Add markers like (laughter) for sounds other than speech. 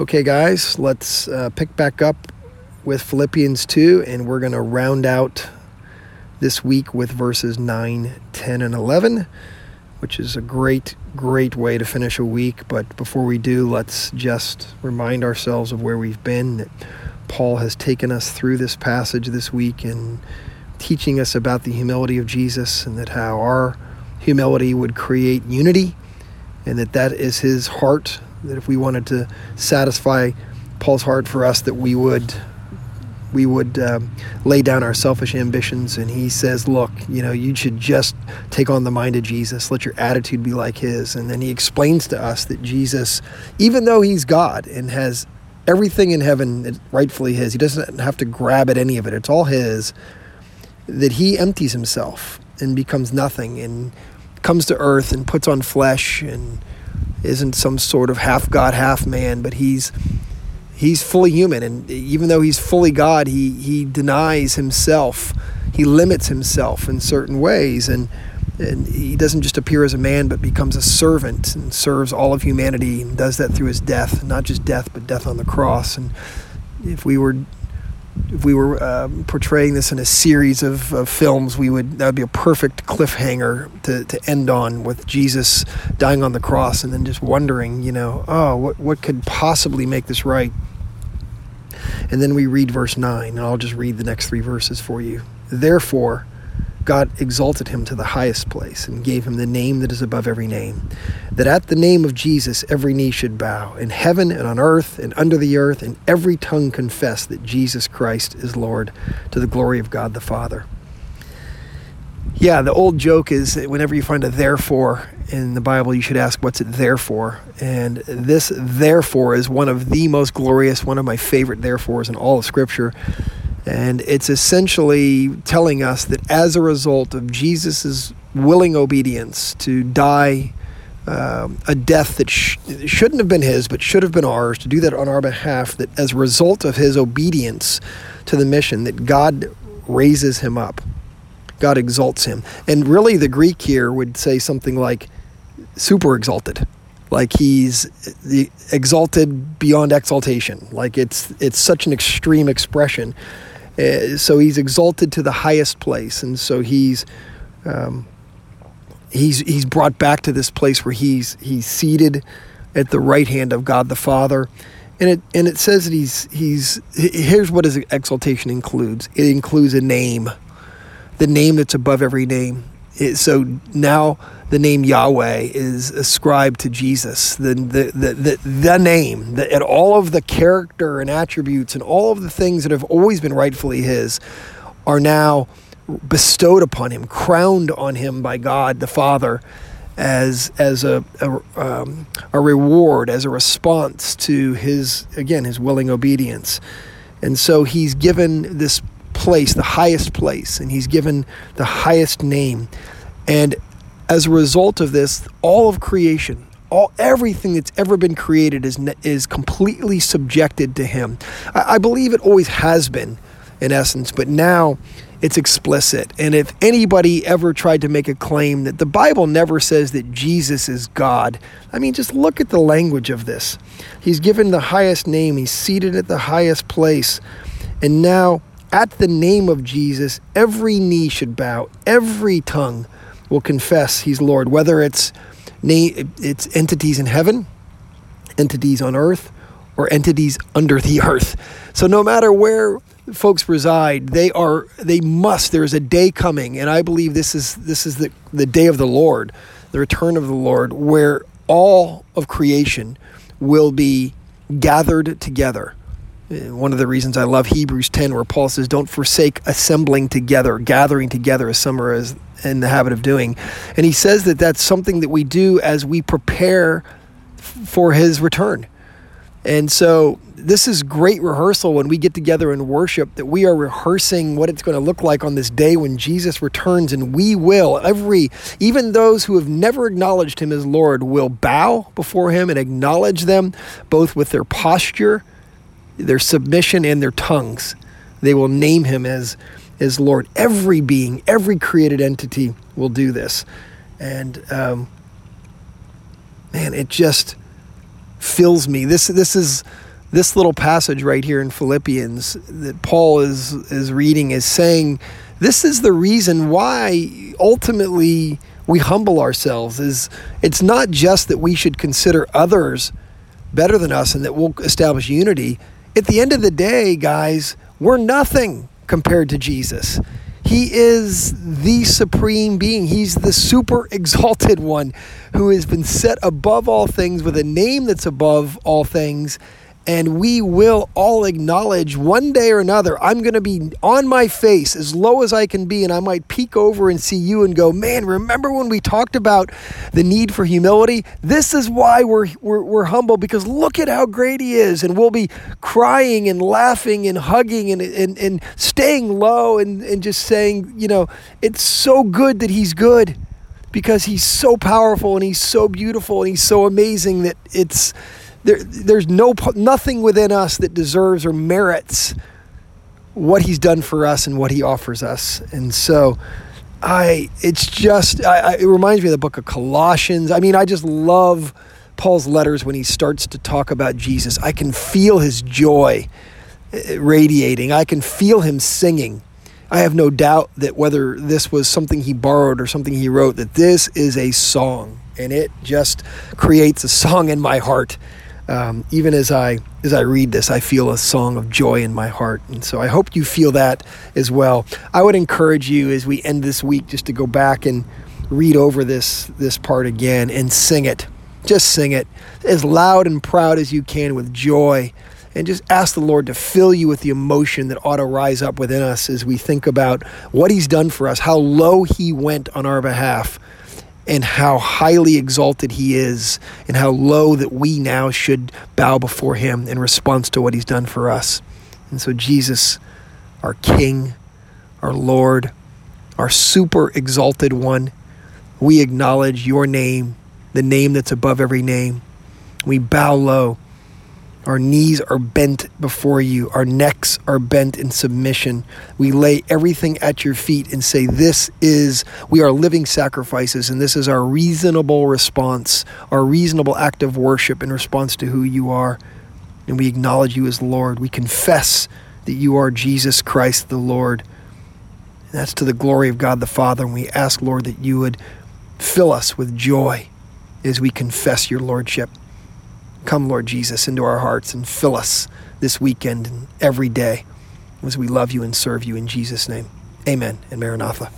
Okay, guys, let's uh, pick back up with Philippians 2, and we're going to round out this week with verses 9, 10, and 11, which is a great, great way to finish a week. But before we do, let's just remind ourselves of where we've been. That Paul has taken us through this passage this week and teaching us about the humility of Jesus and that how our humility would create unity and that that is his heart that if we wanted to satisfy Paul's heart for us that we would we would um, lay down our selfish ambitions. And he says look you know you should just take on the mind of jesus. Let your attitude be like his. And then he explains to us that jesus even though he's god and has everything in heaven rightfully his he doesn't have to grab at any of it. It's all his. That he empties himself and becomes nothing and comes to earth and puts on flesh and isn't some sort of half god half man but he's he's fully human. And even though he's fully god he he denies himself. He limits himself in certain ways. And and he doesn't just appear as a man but becomes a servant and serves all of humanity and does that through his death. Not just death but death on the cross. And if we were if we were uh, portraying this in a series of, of, films, we would that would be a perfect cliffhanger to, to end on with Jesus dying on the cross and then just wondering, you know, oh, what what could possibly make this right? And then we read verse nine, and I'll just read the next three verses for you. Therefore, God exalted him to the highest place and gave him the name that is above every name, that at the name of Jesus every knee should bow, in heaven and on earth and under the earth, and every tongue confess that Jesus Christ is Lord, to the glory of God the Father. Yeah, the old joke is that whenever you find a therefore in the Bible, you should ask, what's it there for? And this therefore is one of the most glorious, one of my favorite therefores in all of Scripture and it's essentially telling us that as a result of Jesus' willing obedience to die um, a death that sh- shouldn't have been his, but should have been ours, to do that on our behalf, that as a result of his obedience to the mission, that God raises him up. God exalts him. And really, the Greek here would say something like super exalted. Like he's exalted beyond exaltation. Like it's it's such an extreme expression uh, so he's exalted to the highest place, and so he's um, he's he's brought back to this place where he's he's seated at the right hand of God the Father. And it and it says that he's he's here's what his exaltation includes. It includes a name, the name that's above every name. It, so now the name Yahweh is ascribed to Jesus, the, the, the, the, the name, and all of the character and attributes and all of the things that have always been rightfully His are now bestowed upon Him, crowned on Him by God the Father as, as a, a, um, a reward, as a response to His, again, His willing obedience. And so He's given this place, the highest place, and He's given the highest name. And as a result of this, all of creation, all everything that's ever been created is is completely subjected to him. I, I believe it always has been, in essence, but now it's explicit. And if anybody ever tried to make a claim that the Bible never says that Jesus is God, I mean, just look at the language of this. He's given the highest name, he's seated at the highest place. And now, at the name of Jesus, every knee should bow, every tongue will confess he's Lord, whether it's it's entities in heaven, entities on earth, or entities under the (laughs) earth. So no matter where folks reside, they are they must. There is a day coming, and I believe this is this is the, the day of the Lord, the return of the Lord, where all of creation will be gathered together. Uh, one of the reasons I love Hebrews 10, where Paul says, Don't forsake assembling together, gathering together, as some are in the habit of doing. And he says that that's something that we do as we prepare for his return. And so this is great rehearsal when we get together and worship that we are rehearsing what it's going to look like on this day when Jesus returns and we will every even those who have never acknowledged him as Lord will bow before him and acknowledge them both with their posture, their submission and their tongues. They will name him as is Lord. Every being, every created entity will do this. And um, man, it just fills me. This, this is this little passage right here in Philippians that Paul is is reading is saying this is the reason why ultimately we humble ourselves is it's not just that we should consider others better than us and that we'll establish unity at the end of the day guys we're nothing compared to Jesus he is the supreme being. He's the super exalted one who has been set above all things with a name that's above all things and we will all acknowledge one day or another I'm going to be on my face as low as I can be and I might peek over and see you and go man remember when we talked about the need for humility? This is why we're we're, we're humble because look at how great he is and we'll be crying and laughing and hugging and and, and staying low and, and just saying you know it's so good that he's good because he's so powerful and he's so beautiful and he's so amazing that it's there, there's no nothing within us that deserves or merits what he's done for us and what he offers us. And so I it's just I, I, it reminds me of the book of Colossians. I mean, I just love Paul's letters when he starts to talk about Jesus. I can feel his joy eh, radiating. I can feel him singing. I have no doubt that whether this was something he borrowed or something he wrote, that this is a song, and it just creates a song in my heart um, even as I as I read this, I feel a song of joy in my heart, and so I hope you feel that as well. I would encourage you as we end this week just to go back and read over this this part again and sing it. Just sing it as loud and proud as you can with joy, and just ask the Lord to fill you with the emotion that ought to rise up within us as we think about what He's done for us, how low He went on our behalf and how highly exalted he is and how low that we now should bow before him in response to what he's done for us. And so, Jesus, our King, our Lord, our super exalted one, we acknowledge your name, the name that's above every name. We bow low our knees are bent before you. Our necks are bent in submission. We lay everything at your feet and say, This is, we are living sacrifices, and this is our reasonable response, our reasonable act of worship in response to who you are. And we acknowledge you as Lord. We confess that you are Jesus Christ the Lord. And that's to the glory of God the Father. And we ask, Lord, that you would fill us with joy as we confess your Lordship. Come, Lord Jesus, into our hearts and fill us this weekend and every day as we love you and serve you in Jesus' name. Amen and Maranatha.